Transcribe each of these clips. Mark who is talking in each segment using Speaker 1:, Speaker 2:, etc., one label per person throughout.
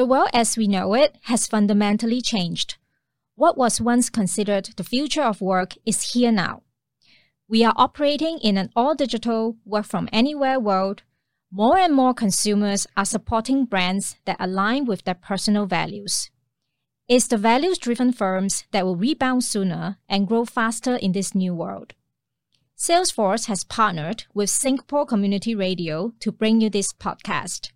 Speaker 1: The world as we know it has fundamentally changed. What was once considered the future of work is here now. We are operating in an all digital, work from anywhere world. More and more consumers are supporting brands that align with their personal values. It's the values driven firms that will rebound sooner and grow faster in this new world. Salesforce has partnered with Singapore Community Radio to bring you this podcast.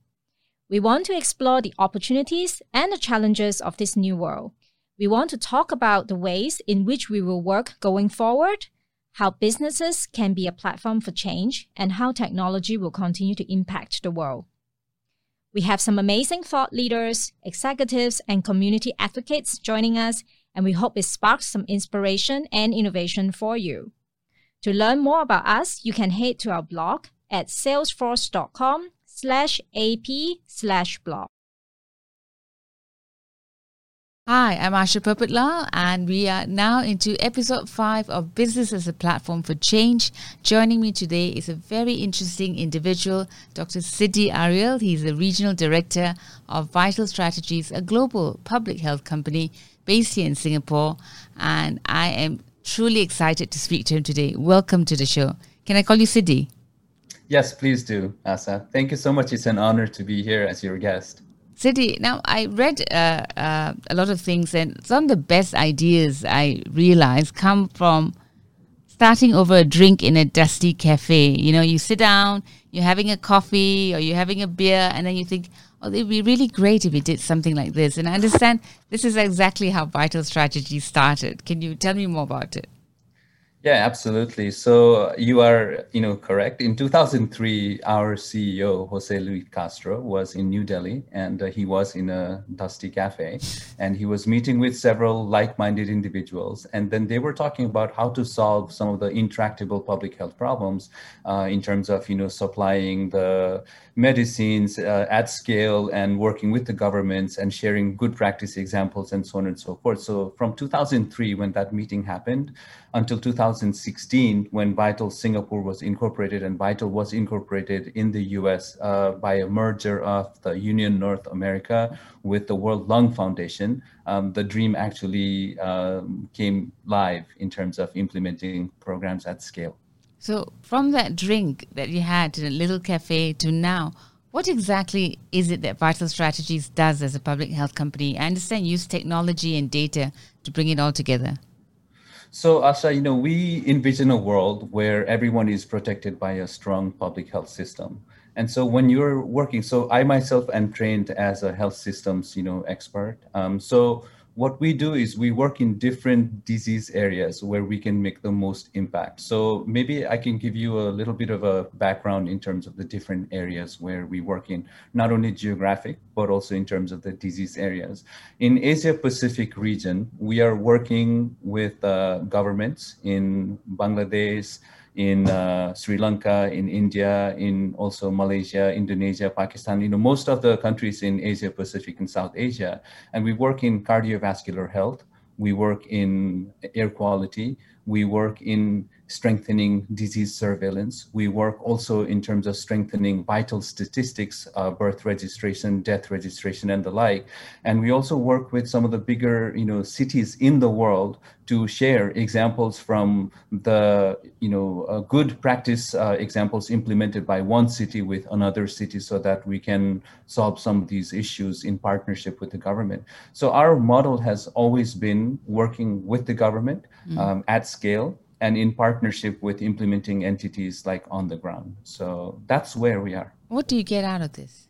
Speaker 1: We want to explore the opportunities and the challenges of this new world. We want to talk about the ways in which we will work going forward, how businesses can be a platform for change, and how technology will continue to impact the world. We have some amazing thought leaders, executives, and community advocates joining us, and we hope it sparks some inspiration and innovation for you. To learn more about us, you can head to our blog at salesforce.com slash ap slash blog.
Speaker 2: Hi, I'm Asha Purpatla, and we are now into episode 5 of Business as a Platform for Change. Joining me today is a very interesting individual, Dr. Siddhi Aryal. He's the Regional Director of Vital Strategies, a global public health company based here in Singapore. And I am truly excited to speak to him today. Welcome to the show. Can I call you Siddhi?
Speaker 3: Yes, please do, Asa. Thank you so much. It's an honor to be here as your guest.
Speaker 2: Siddhi, now I read uh, uh, a lot of things, and some of the best ideas I realize come from starting over a drink in a dusty cafe. You know, you sit down, you're having a coffee or you're having a beer, and then you think, oh, it'd be really great if we did something like this. And I understand this is exactly how Vital Strategy started. Can you tell me more about it?
Speaker 3: Yeah, absolutely. So you are, you know, correct. In 2003, our CEO Jose Luis Castro was in New Delhi, and uh, he was in a dusty cafe, and he was meeting with several like-minded individuals, and then they were talking about how to solve some of the intractable public health problems, uh, in terms of, you know, supplying the medicines uh, at scale and working with the governments and sharing good practice examples and so on and so forth. So from 2003, when that meeting happened, until 2016, when Vital Singapore was incorporated and Vital was incorporated in the US uh, by a merger of the Union North America with the World Lung Foundation, um, the dream actually um, came live in terms of implementing programs at scale.
Speaker 2: So, from that drink that you had in a little cafe to now, what exactly is it that Vital Strategies does as a public health company? I understand you use technology and data to bring it all together.
Speaker 3: So, Asha, you know, we envision a world where everyone is protected by a strong public health system. And so when you're working, so I myself am trained as a health systems, you know, expert. Um, so what we do is we work in different disease areas where we can make the most impact. So maybe I can give you a little bit of a background in terms of the different areas where we work in, not only geographic, but also in terms of the disease areas. In Asia Pacific region, we are working with uh, governments in Bangladesh, in uh, Sri Lanka, in India, in also Malaysia, Indonesia, Pakistan, you know, most of the countries in Asia Pacific and South Asia. And we work in cardiovascular health, we work in air quality, we work in strengthening disease surveillance. We work also in terms of strengthening vital statistics, uh, birth registration, death registration, and the like. And we also work with some of the bigger, you know, cities in the world to share examples from the, you know, uh, good practice uh, examples implemented by one city with another city, so that we can solve some of these issues in partnership with the government. So our model has always been working with the government mm. um, at scale and in partnership with implementing entities like on the ground. So that's where we are.
Speaker 2: What do you get out of this?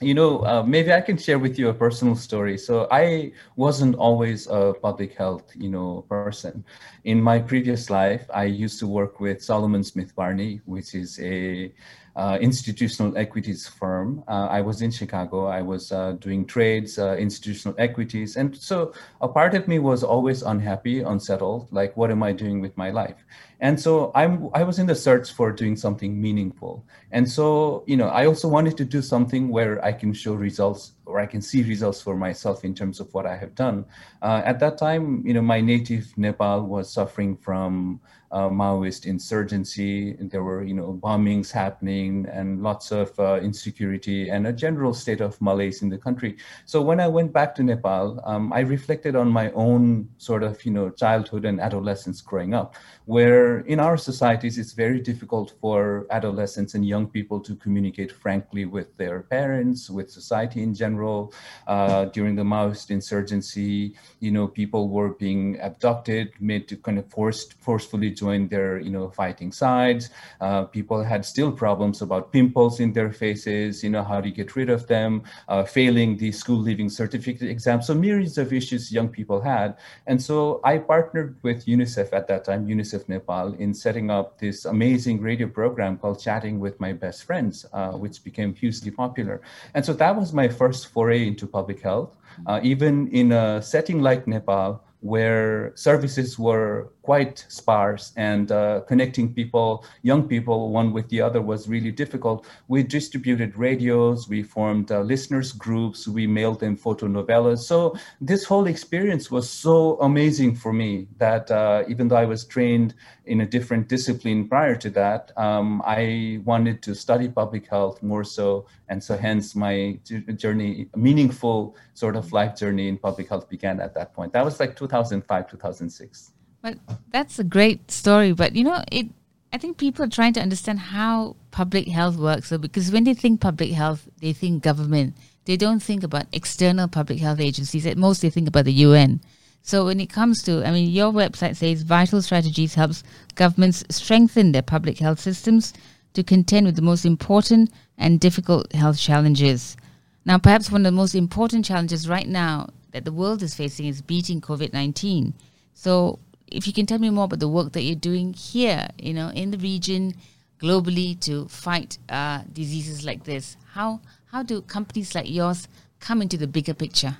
Speaker 3: You know, uh, maybe I can share with you a personal story. So I wasn't always a public health, you know, person. In my previous life, I used to work with Salomon Smith Barney, which is a uh, institutional equities firm. Uh, I was in Chicago. I was uh, doing trades, uh, institutional equities. And so a part of me was always unhappy, unsettled, like, what am I doing with my life? And so I'm, I was in the search for doing something meaningful. And so, you know, I also wanted to do something where I can show results or I can see results for myself in terms of what I have done. Uh, at that time, you know, my native Nepal was suffering from uh, Maoist insurgency. There were, you know, bombings happening and lots of uh, insecurity and a general state of malaise in the country. So when I went back to Nepal, um, I reflected on my own sort of, you know, childhood and adolescence growing up, where in our societies it's very difficult for adolescents and young people to communicate frankly with their parents, with society in general. Uh, during the Maoist insurgency, you know, people were being abducted, made to kind of forced forcefully join their you know fighting sides. Uh, people had still problems about pimples in their faces. You know how you get rid of them? Uh, failing the school leaving certificate exam. So myriads of issues young people had. And so I partnered with UNICEF at that time, UNICEF Nepal, in setting up this amazing radio program called Chatting with My Best Friends, uh, which became hugely popular. And so that was my first foray into public health. Uh, even in a setting like Nepal, where services were quite sparse and uh, connecting people, young people, one with the other was really difficult. We distributed radios, we formed uh, listeners groups, we mailed them photo novellas. So this whole experience was so amazing for me that uh, even though I was trained in a different discipline prior to that, um, I wanted to study public health more so. And so hence my journey, meaningful sort of life journey in public health began at that point. That was like 2005, 2006.
Speaker 2: But that's a great story. But you know, it. I think people are trying to understand how public health works. So because when they think public health, they think government. They don't think about external public health agencies. At most, they think about the UN. So when it comes to, I mean, your website says vital strategies helps governments strengthen their public health systems to contend with the most important and difficult health challenges. Now, perhaps one of the most important challenges right now that the world is facing is beating COVID 19. So, if you can tell me more about the work that you're doing here, you know, in the region, globally to fight uh, diseases like this, how how do companies like yours come into the bigger picture?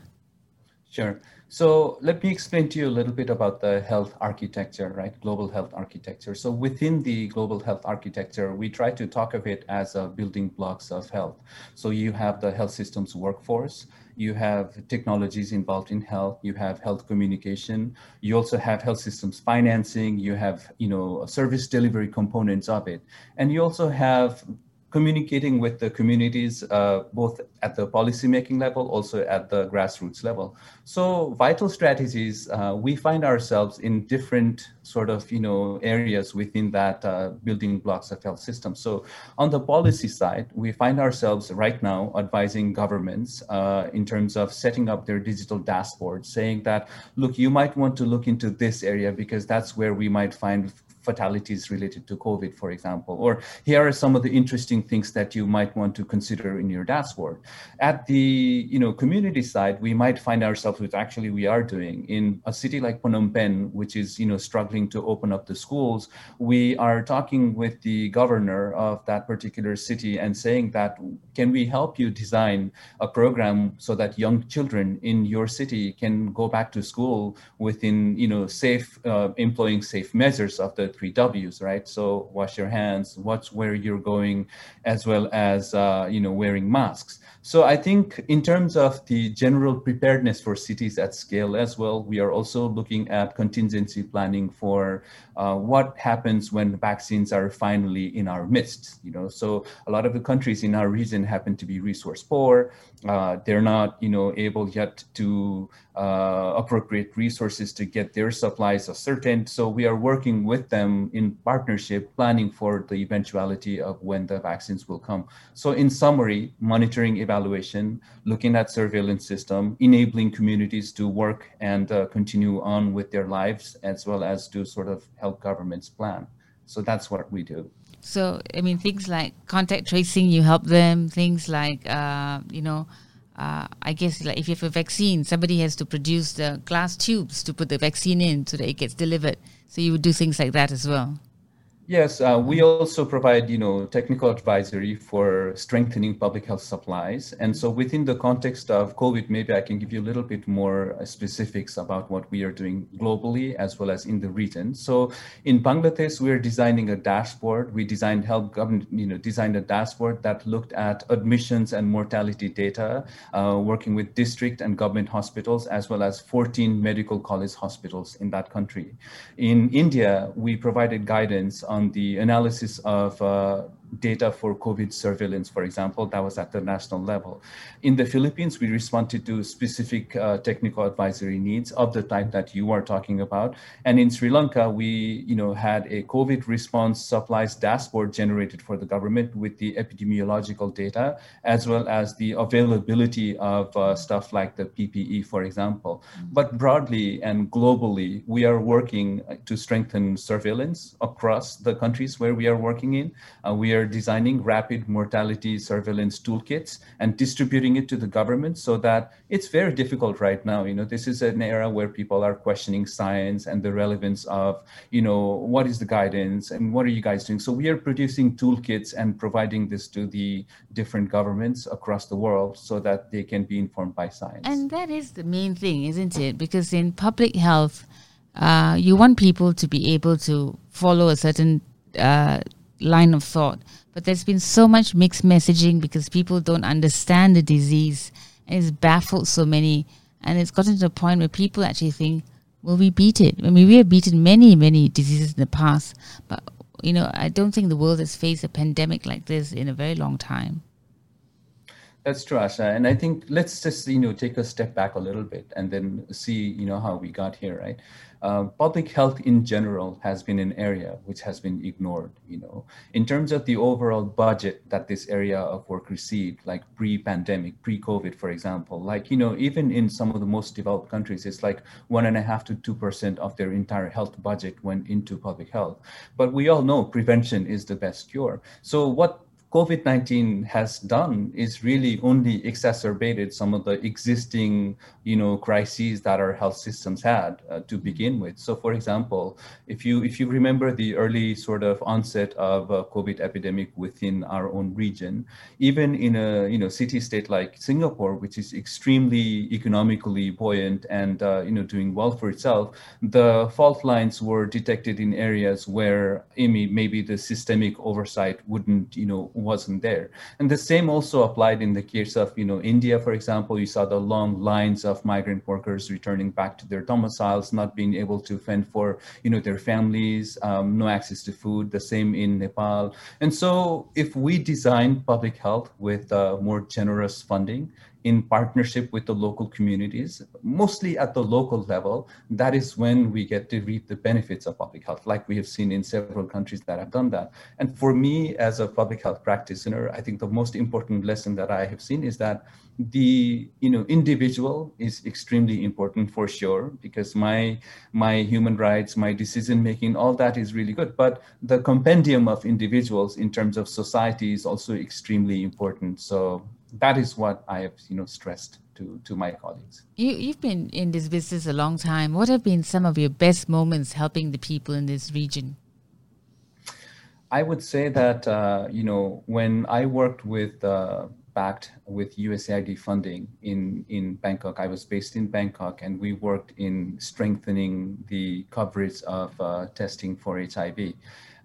Speaker 3: Sure. So let me explain to you a little bit about the health architecture, right? Global health architecture. So within the global health architecture, we try to talk of it as a building blocks of health. So you have the health systems workforce, you have technologies involved in health, you have health communication, you also have health systems financing, you have, you know, service delivery components of it. And you also have communicating with the communities, uh, both at the policymaking level, also at the grassroots level. So vital strategies, uh, we find ourselves in different sort of, you know, areas within that uh, building blocks of health system. So on the policy side, we find ourselves right now advising governments uh, in terms of setting up their digital dashboards, saying that, look, you might want to look into this area because that's where we might find fatalities related to COVID, for example, or here are some of the interesting things that you might want to consider in your dashboard. At the you know community side, we might find ourselves with actually we are doing in a city like Phnom Penh, which is you know struggling to open up the schools. We are talking with the governor of that particular city and saying that can we help you design a program so that young children in your city can go back to school within you know safe uh, employing safe measures of the three W's, right? So wash your hands, watch where you're going, as well as uh, you know wearing masks. So I think in terms of the general preparedness for cities at scale as well, we are also looking at contingency planning for uh, what happens when vaccines are finally in our midst. You know, so a lot of the countries in our region happen to be resource poor. Uh, they're not, you know, able yet to uh, appropriate resources to get their supplies ascertained. So we are working with them in partnership, planning for the eventuality of when the vaccines will come. So in summary, monitoring, evaluation, looking at surveillance system, enabling communities to work and uh, continue on with their lives, as well as to sort of help governments plan. So that's what we do.
Speaker 2: So, I mean, things like contact tracing, you help them. Things like, uh, you know, uh, I guess like if you have a vaccine, somebody has to produce the glass tubes to put the vaccine in so that it gets delivered. So you would do things like that as well.
Speaker 3: Yes, uh, we also provide, you know, technical advisory for strengthening public health supplies. And so within the context of COVID, maybe I can give you a little bit more uh, specifics about what we are doing globally as well as in the region. So in Bangladesh, we're designing a dashboard. We designed help government, you know, designed a dashboard that looked at admissions and mortality data, uh, working with district and government hospitals, as well as 14 medical college hospitals in that country. In India, we provided guidance on the analysis of uh, data for COVID surveillance, for example, that was at the national level. In the Philippines, we responded to specific uh, technical advisory needs of the type that you are talking about. And in Sri Lanka, we you know, had a COVID response supplies dashboard generated for the government with the epidemiological data, as well as the availability of uh, stuff like the PPE, for example. But broadly and globally, we are working to strengthen surveillance across the countries where we are working in. Uh, we are are designing rapid mortality surveillance toolkits and distributing it to the government so that it's very difficult right now. You know, this is an era where people are questioning science and the relevance of, you know, what is the guidance and what are you guys doing? So we are producing toolkits and providing this to the different governments across the world so that they can be informed by science.
Speaker 2: And that is the main thing, isn't it? Because in public health, uh, you want people to be able to follow a certain uh, line of thought. But there's been so much mixed messaging because people don't understand the disease and it's baffled so many. And it's gotten to a point where people actually think, will we beat it? I mean, we have beaten many, many diseases in the past, but you know, I don't think the world has faced a pandemic like this in a very long time.
Speaker 3: That's true, Asha. And I think let's just, you know, take a step back a little bit and then see, you know, how we got here, right? Uh, public health in general has been an area which has been ignored, you know, in terms of the overall budget that this area of work received, like pre-pandemic, pre-COVID, for example, like, you know, even in some of the most developed countries, it's like one and a half to 2% of their entire health budget went into public health. But we all know prevention is the best cure. So what COVID-19 has done is really only exacerbated some of the existing, you know, crises that our health systems had uh, to begin with. So, for example, if you if you remember the early sort of onset of uh, COVID epidemic within our own region, even in a you know city state like Singapore, which is extremely economically buoyant and uh, you know doing well for itself, the fault lines were detected in areas where maybe the systemic oversight wouldn't you know wasn't there. And the same also applied in the case of, you know, India, for example, you saw the long lines of migrant workers returning back to their domiciles, not being able to fend for, you know, their families, um, no access to food, the same in Nepal. And so if we design public health with uh, more generous funding, in partnership with the local communities, mostly at the local level, that is when we get to reap the benefits of public health, like we have seen in several countries that have done that. And for me, as a public health practitioner, I think the most important lesson that I have seen is that the you know individual is extremely important for sure because my my human rights my decision making all that is really good but the compendium of individuals in terms of society is also extremely important so that is what I have, you know, stressed to, to my colleagues.
Speaker 2: You, you've been in this business a long time. What have been some of your best moments helping the people in this region?
Speaker 3: I would say that, uh, you know, when I worked with, uh, backed with USAID funding in, in Bangkok, I was based in Bangkok and we worked in strengthening the coverage of uh, testing for HIV.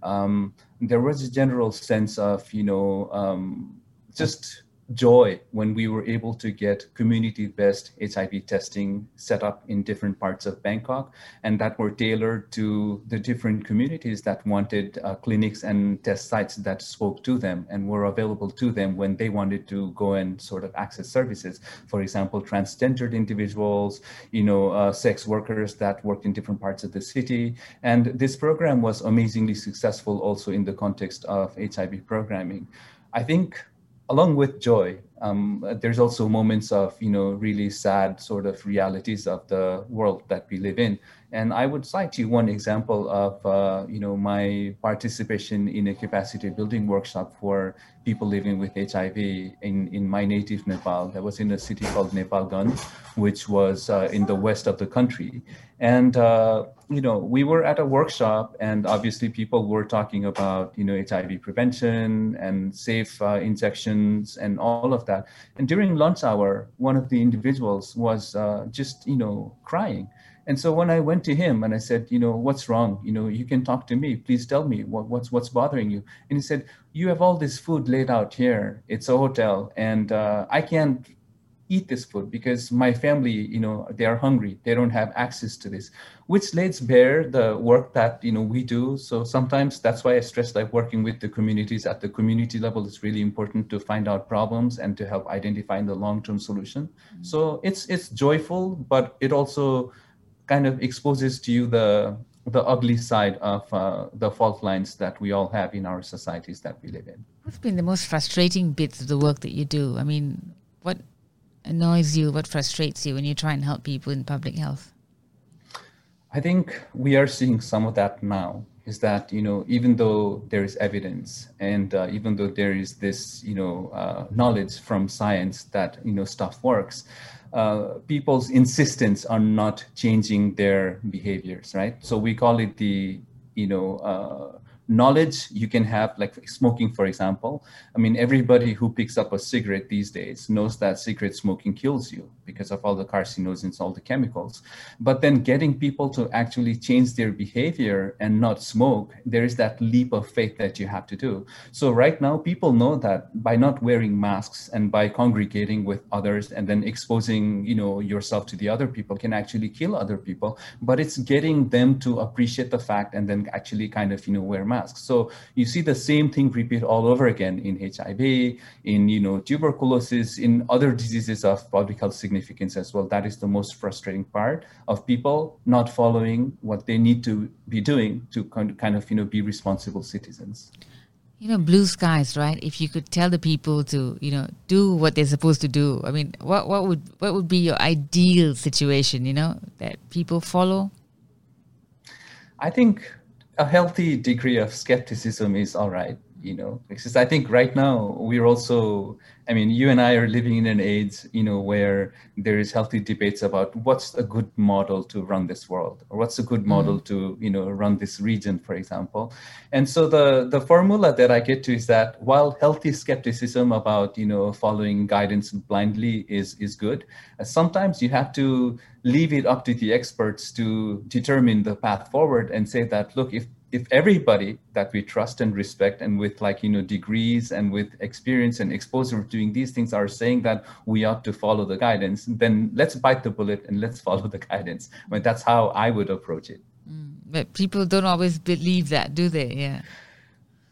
Speaker 3: Um, there was a general sense of, you know, um, just joy when we were able to get community-based HIV testing set up in different parts of Bangkok and that were tailored to the different communities that wanted uh, clinics and test sites that spoke to them and were available to them when they wanted to go and sort of access services. For example, transgendered individuals, you know, uh, sex workers that worked in different parts of the city. And this program was amazingly successful also in the context of HIV programming. I think along with joy, um, there's also moments of you know really sad sort of realities of the world that we live in. And i would cite you one example of uh, you know my participation in a capacity building workshop for people living with hiv in, in my native nepal. That was in a city called nepalganj which was uh, in the west of the country. And uh, you know we were at a workshop and obviously people were talking about you know hiv prevention and safe uh, injections and all of that. And during lunch hour one of the individuals was uh, just you know crying. And so when i went to him and i said you know what's wrong? You know you can talk to me. Please tell me what, what's what's bothering you? And he said you have all this food laid out here. It's a hotel. And uh, i can't eat this food because my family, you know, they are hungry. They don't have access to this, which lays bare the work that, you know, we do. So sometimes that's why I stress like working with the communities at the community level is really important to find out problems and to help identify the long-term solution. Mm-hmm. So it's, it's joyful, but it also kind of exposes to you the, the ugly side of uh, the fault lines that we all have in our societies that we live in.
Speaker 2: What's been the most frustrating bits of the work that you do? I mean, what annoys you, what frustrates you when you try and help people in public health?
Speaker 3: I think we are seeing some of that now. Is that you know even though there is evidence and uh, even though there is this you know uh, knowledge from science that you know stuff works, uh, people's insistence on not changing their behaviors, right? So we call it the you know uh, knowledge you can have like smoking for example. I mean everybody who picks up a cigarette these days knows that cigarette smoking kills you because of all the carcinogens all the chemicals. But then getting people to actually change their behavior and not smoke there is that leap of faith that you have to do. So right now people know that by not wearing masks and by congregating with others and then exposing you know yourself to the other people can actually kill other people. But it's getting them to appreciate the fact and then actually kind of you know wear masks masks. So you see the same thing repeat all over again in HIV, in you know tuberculosis, in other diseases of public health significance as well. That is the most frustrating part of people not following what they need to be doing to kind of you know be responsible citizens
Speaker 2: you know blue skies right if you could tell the people to you know do what they're supposed to do i mean what what would what would be your ideal situation you know that people follow
Speaker 3: i think a healthy degree of skepticism is all right you know because i think right now we're also i mean you and i are living in an age you know where there is healthy debates about what's a good model to run this world or what's a good mm-hmm. model to you know run this region for example and so the the formula that i get to is that while healthy skepticism about you know following guidance blindly is is good uh, sometimes you have to leave it up to the experts to determine the path forward and say that look if if everybody that we trust and respect and with like you know degrees and with experience and exposure of doing these things are saying that we ought to follow the guidance then let's bite the bullet and let's follow the guidance. I mean, that's how i would approach it.
Speaker 2: Mm, but people don't always believe that do they? Yeah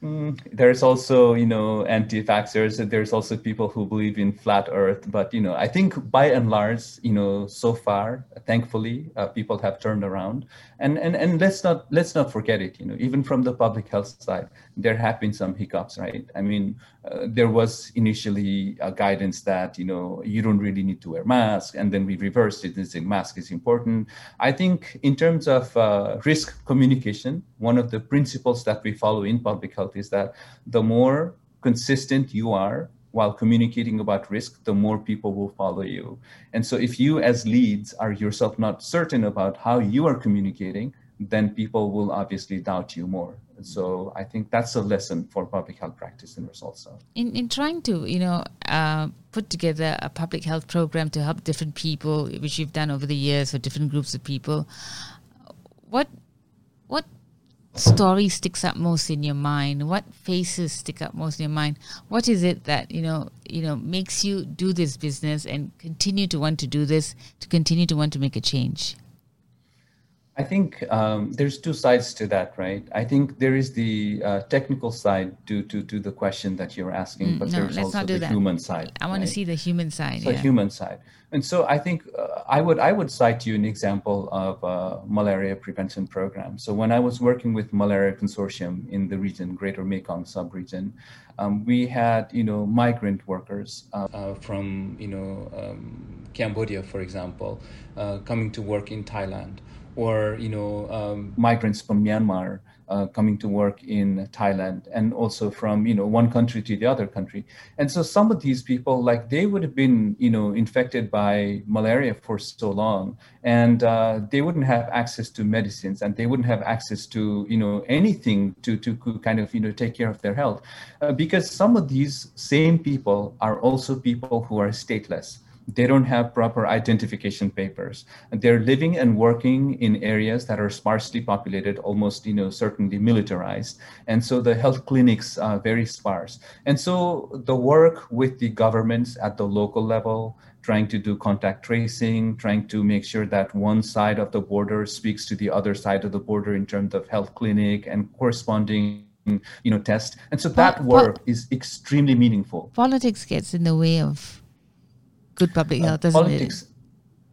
Speaker 3: Mm, there's also, you know, anti-vaxxers. There's also people who believe in flat Earth. But you know, I think by and large, you know, so far, thankfully, uh, people have turned around. And and and let's not let's not forget it. You know, even from the public health side, there have been some hiccups, right? I mean, uh, there was initially a guidance that you know you don't really need to wear masks, and then we reversed it and said mask is important. I think in terms of uh, risk communication, one of the principles that we follow in public health is that the more consistent you are while communicating about risk, the more people will follow you. And so if you as leads are yourself not certain about how you are communicating, then people will obviously doubt you more. So I think that's a lesson for public health practitioners also.
Speaker 2: In, in trying to, you know, uh, put together a public health program to help different people, which you've done over the years for different groups of people, what what story sticks up most in your mind? What faces stick up most in your mind? What is it that you know you know makes you do this business and continue to want to do this, to continue to want to make a change?
Speaker 3: I think um, there's two sides to that, right? I think there is the uh, technical side to, to to the question that you're asking, mm, but no, there's also the that. human side.
Speaker 2: I want right? to see the human side.
Speaker 3: The
Speaker 2: yeah.
Speaker 3: human side, and so I think uh, I would I would cite you an example of a malaria prevention program. So when I was working with Malaria Consortium in the region, Greater Mekong sub-region, um, we had you know migrant workers uh, uh, from you know um, Cambodia, for example, uh, coming to work in Thailand or you know um, migrants from Myanmar uh, coming to work in Thailand, and also from you know one country to the other country. And so some of these people, like they would have been you know infected by malaria for so long, and uh, they wouldn't have access to medicines, and they wouldn't have access to you know anything to to kind of you know take care of their health, uh, because some of these same people are also people who are stateless they don't have proper identification papers. They're living and working in areas that are sparsely populated almost you know certainly militarized. And so the health clinics are very sparse. And so the work with the governments at the local level trying to do contact tracing trying to make sure that one side of the border speaks to the other side of the border in terms of health clinic and corresponding you know test. And so that work is extremely meaningful.
Speaker 2: Politics gets in the way of good public health, doesn't politics, it?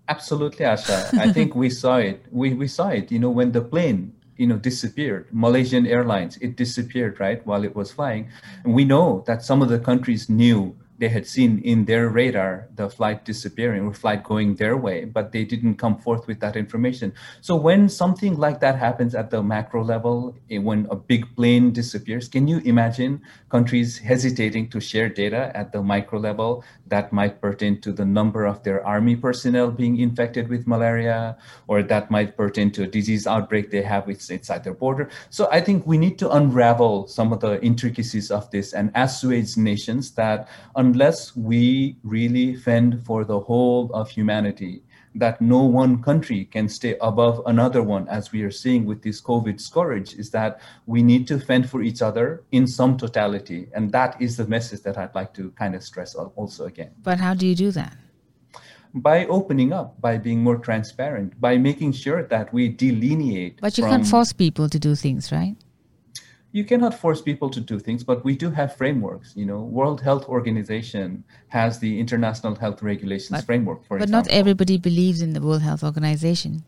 Speaker 3: Absolutely, Asha. I think we saw it. We, we saw it, you know, when the plane, you know, disappeared. Malaysian Airlines, it disappeared, right, while it was flying. And we know that some of the countries knew they had seen in their radar the flight disappearing or flight going their way, but they didn't come forth with that information. So when something like that happens at the macro level, eh, when a big plane disappears, can you imagine countries hesitating to share data at the micro level that might pertain to the number of their army personnel being infected with malaria, or that might pertain to a disease outbreak they have inside their border? So I think we need to unravel some of the intricacies of this and assuage nations that unless we really fend for the whole of humanity, that no one country can stay above another one, as we are seeing with this COVID scourge, is that we need to fend for each other in some totality. And that is the message that I'd like to kind of stress also again.
Speaker 2: But how do you do that?
Speaker 3: By opening up, by being more transparent, by making sure that we delineate.
Speaker 2: But you can't force people to do things, right?
Speaker 3: You cannot force people to do things, but we do have frameworks. You know, World Health Organization has the International Health Regulations but, framework. For
Speaker 2: but
Speaker 3: example.
Speaker 2: not everybody believes in the World Health Organization.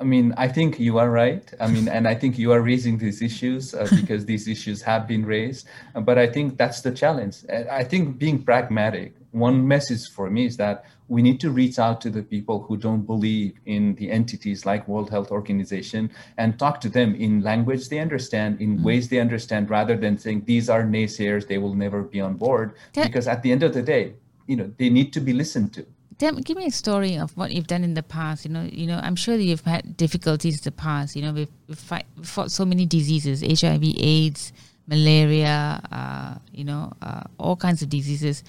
Speaker 3: I mean, I think you are right. I mean, and I think you are raising these issues uh, because these issues have been raised. But I think that's the challenge. I think being pragmatic, one message for me is that we need to reach out to the people who don't believe in the entities like World Health Organization and talk to them in language they understand, in mm-hmm. ways they understand, rather than saying these are naysayers, they will never be on board. because at the end of the day, you know, they need to be listened to.
Speaker 2: give me a story of what you've done in the past. You know, you know, I'm sure that you've had difficulties in the past. You know, we've, we've, fight, we've fought so many diseases: HIV, AIDS, malaria. Uh, you know, uh, all kinds of diseases.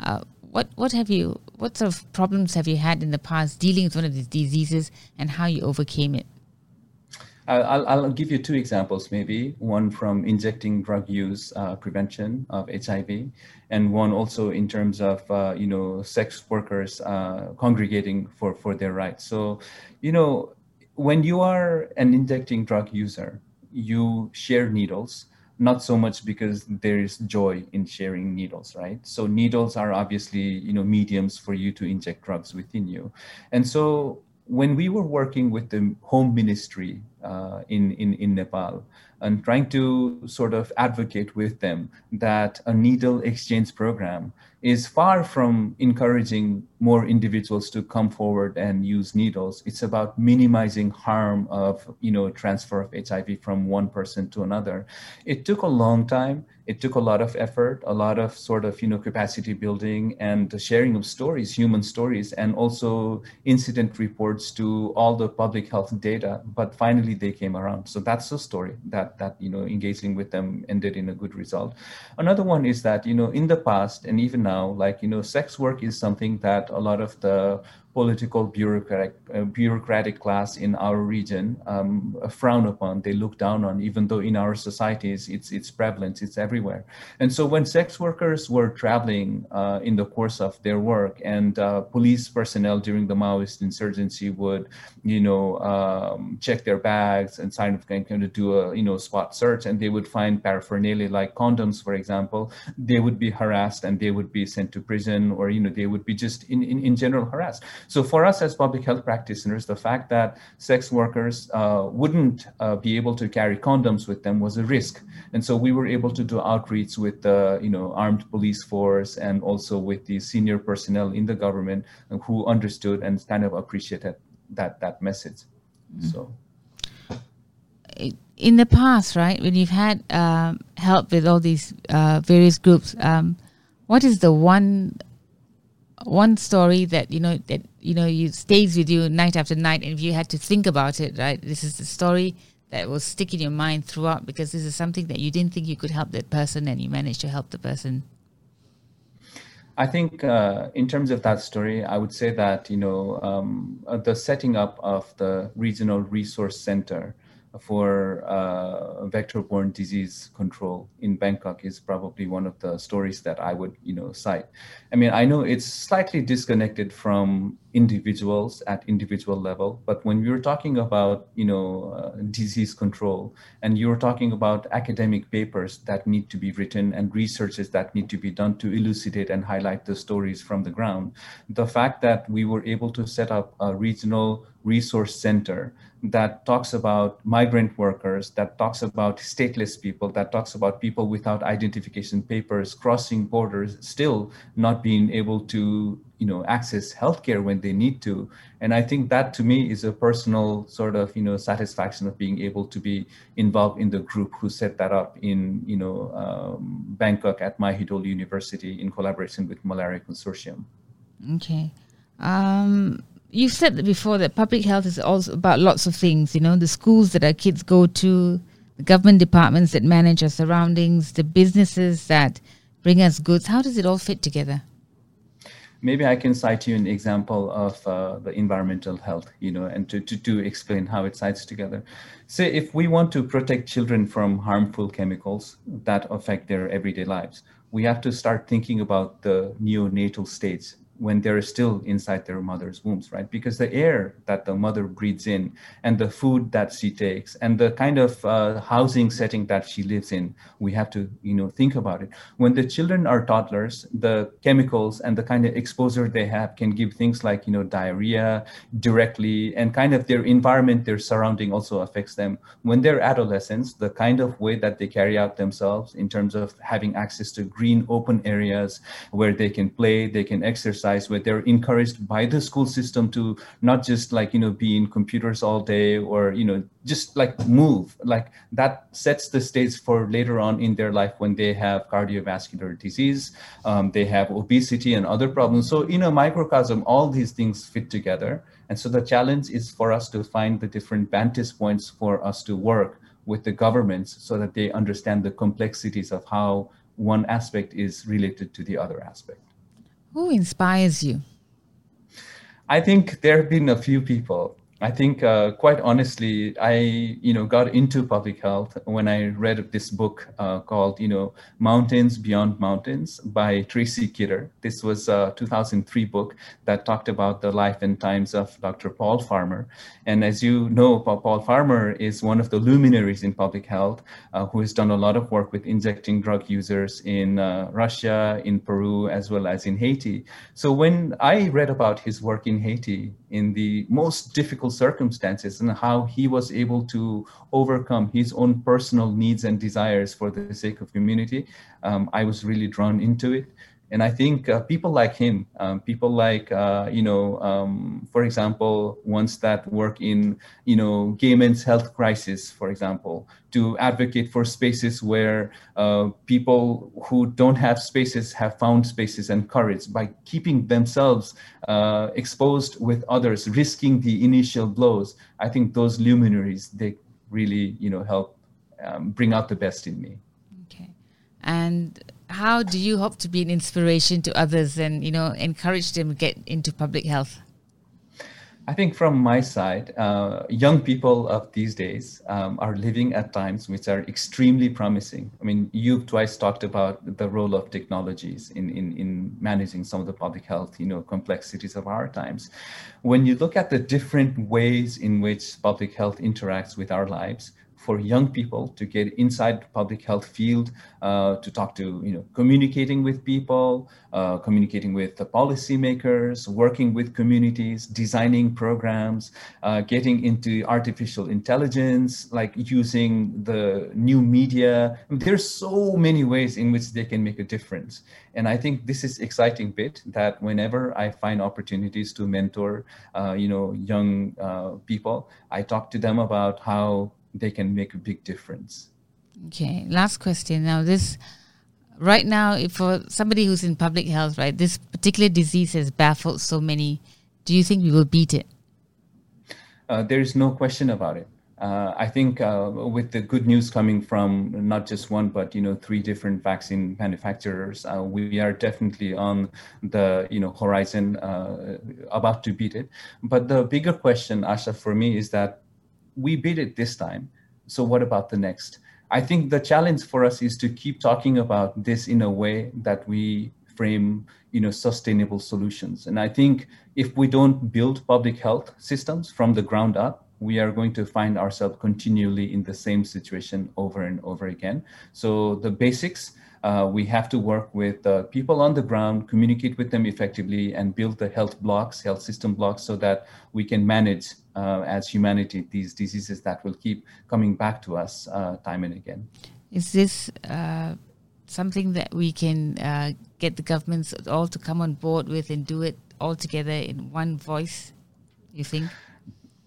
Speaker 2: Uh, what what have you what sort of problems have you had in the past dealing with one of these diseases and how you overcame it?
Speaker 3: I'll, I'll give you two examples, maybe one from injecting drug use uh, prevention of HIV, and one also in terms of uh, you know sex workers uh, congregating for for their rights. So, you know, when you are an injecting drug user, you share needles not so much because there is joy in sharing needles right? So needles are obviously you know mediums for you to inject drugs within you. And so when we were working with the home ministry uh, in, in, in Nepal and trying to sort of advocate with them that a needle exchange program is far from encouraging more individuals to come forward and use needles. It's about minimizing harm of, you know, transfer of HIV from one person to another. It took a long time it took a lot of effort, a lot of sort of you know capacity building and sharing of stories, human stories, and also incident reports to all the public health data. But finally, they came around. So that's the story that that you know engaging with them ended in a good result. Another one is that you know in the past and even now, like you know, sex work is something that a lot of the political bureaucratic uh, bureaucratic class in our region um, frown upon. They look down on even though in our societies it's it's prevalent it's everywhere. And so when sex workers were traveling uh, in the course of their work and uh, police personnel during the maoist insurgency would you know um, check their bags and sign of kind of do a you know spot search and they would find paraphernalia like condoms for example they would be harassed and they would be sent to prison or you know they would be just in, in, in general harassed so for us as public health practitioners, the fact that sex workers uh, wouldn't uh, be able to carry condoms with them was a risk. And so we were able to do outreach with the you know armed police force and also with the senior personnel in the government who understood and kind of appreciated that that message. Mm-hmm. So
Speaker 2: in the past, right, when you've had um, help with all these uh, various groups, um, what is the one one story that you know that you know you stays with you night after night and if you had to think about it right this is the story that will stick in your mind throughout because this is something that you didn't think you could help that person and you managed to help the person.
Speaker 3: I think uh, in terms of that story, I would say that you know um, uh, the setting up of the regional resource center for uh, vector-borne disease control in Bangkok is probably one of the stories that I would, you know, cite. I mean, I know it's slightly disconnected from individuals at individual level, but when we were talking about, you know, uh, disease control, and you were talking about academic papers that need to be written and researches that need to be done to elucidate and highlight the stories from the ground, the fact that we were able to set up a regional resource center that talks about migrant workers, that talks about stateless people, that talks about people without identification papers crossing borders, still not being able to you know access healthcare when they need to and i think that to me is a personal sort of you know satisfaction of being able to be involved in the group who set that up in you know um, bangkok at mahidol university in collaboration with malaria consortium
Speaker 2: okay um, you said before that public health is also about lots of things, you know, the schools that our kids go to, the government departments that manage our surroundings, the businesses that bring us goods. How does it all fit together?
Speaker 3: Maybe I can cite you an example of uh, the environmental health, you know, and to, to, to explain how it sites together. Say, if we want to protect children from harmful chemicals that affect their everyday lives, we have to start thinking about the neonatal stage when they're still inside their mother's wombs, right? Because the air that the mother breathes in and the food that she takes and the kind of uh, housing setting that she lives in, we have to, you know, think about it. When the children are toddlers, the chemicals and the kind of exposure they have can give things like, you know, diarrhea directly and kind of their environment, their surrounding also affects them. When they're adolescents, the kind of way that they carry out themselves in terms of having access to green open areas where they can play, they can exercise, exercise where they're encouraged by the school system to not just like you know be in computers all day or you know just like move. Like that sets the stage for later on in their life when they have cardiovascular disease um, they have obesity and other problems. So in a microcosm all these things fit together. And so the challenge is for us to find the different vantage points for us to work with the governments so that they understand the complexities of how one aspect is related to the other aspect
Speaker 2: who inspires you?
Speaker 3: I think there have been a few people. I think, uh, quite honestly, I you know got into public health when I read this book uh, called you know Mountains Beyond Mountains by Tracy Kidder. This was a 2003 book that talked about the life and times of Dr. Paul Farmer. And as you know, Paul Farmer is one of the luminaries in public health uh, who has done a lot of work with injecting drug users in uh, Russia, in Peru, as well as in Haiti. So when I read about his work in Haiti in the most difficult circumstances and how he was able to overcome his own personal needs and desires for the sake of community, um, I was really drawn into it. And I think uh, people like him, um, people like, uh, you know, um, for example, ones that work in, you know, gay men's health crisis, for example, to advocate for spaces where uh, people who don't have spaces have found spaces and courage by keeping themselves uh, exposed with others, risking the initial blows. I think those luminaries, they really, you know, help um, bring out the best in me.
Speaker 2: Okay. And how do you hope to be an inspiration to others and you know encourage them to get into public health
Speaker 3: I think from my side, uh, young people of these days um, are living at times which are extremely promising. I mean, you've twice talked about the role of technologies in, in, in managing some of the public health, you know, complexities of our times. When you look at the different ways in which public health interacts with our lives, for young people to get inside the public health field, uh, to talk to, you know, communicating with people, uh, communicating with the policymakers, working with communities, designing programs, uh, getting into artificial intelligence, like using the new media. There's so many ways in which they can make a difference. And I think this is exciting bit that whenever I find opportunities to mentor, uh, you know, young uh, people, I talk to them about how they can make a big difference.
Speaker 2: Okay, last question. Now, this right now, if for somebody who's in public health, right, this particular disease has baffled so many. Do you think we will beat it?
Speaker 3: Uh, there is no question about it. Uh, I think uh, with the good news coming from not just one, but you know, three different vaccine manufacturers, uh, we are definitely on the you know horizon, uh, about to beat it. But the bigger question, Asha, for me, is that we beat it this time. So what about the next? I think the challenge for us is to keep talking about this in a way that we frame, you know, sustainable solutions. And I think if we don't build public health systems from the ground up, we are going to find ourselves continually in the same situation over and over again. So the basics uh, we have to work with uh, people on the ground, communicate with them effectively, and build the health blocks, health system blocks, so that we can manage uh, as humanity these diseases that will keep coming back to us uh, time and again.
Speaker 2: Is this something that we can get the governments all to come on board with and do it all together in one voice? You think?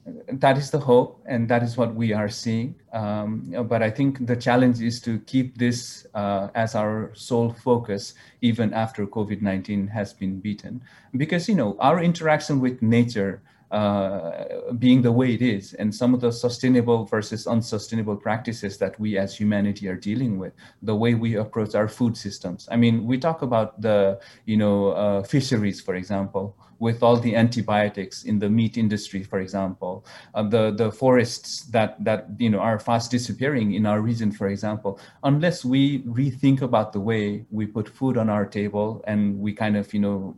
Speaker 3: That is the hope and that is what we are seeing. Um, but i think the challenge is to keep this uh, as our sole focus even after covid-19 has been beaten. Because you know our interaction with nature uh, being the way it is. And some of the sustainable versus unsustainable practices that we as humanity are dealing with the way we approach our food systems. I mean we talk about the you know uh, fisheries for example with all the antibiotics in the meat industry, for example, uh, the the forests that that you know are fast disappearing in our region, for example, unless we rethink about the way we put food on our table and we kind of you know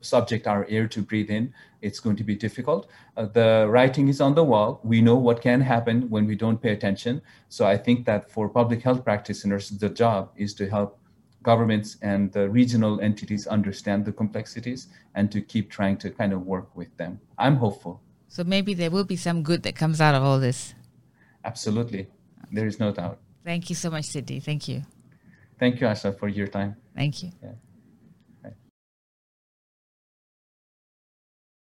Speaker 3: subject our air to breathe in, it's going to be difficult. Uh, the writing is on the wall. We know what can happen when we don't pay attention. So I think that for public health practitioners, the job is to help governments and the regional entities understand the complexities and to keep trying to kind of work with them. I'm hopeful.
Speaker 2: So maybe there will be some good that comes out of all this.
Speaker 3: Absolutely. There is no doubt.
Speaker 2: Thank you so much, Siddhi. Thank you.
Speaker 3: Thank you, Asha, for your time.
Speaker 2: Thank you.
Speaker 3: Yeah.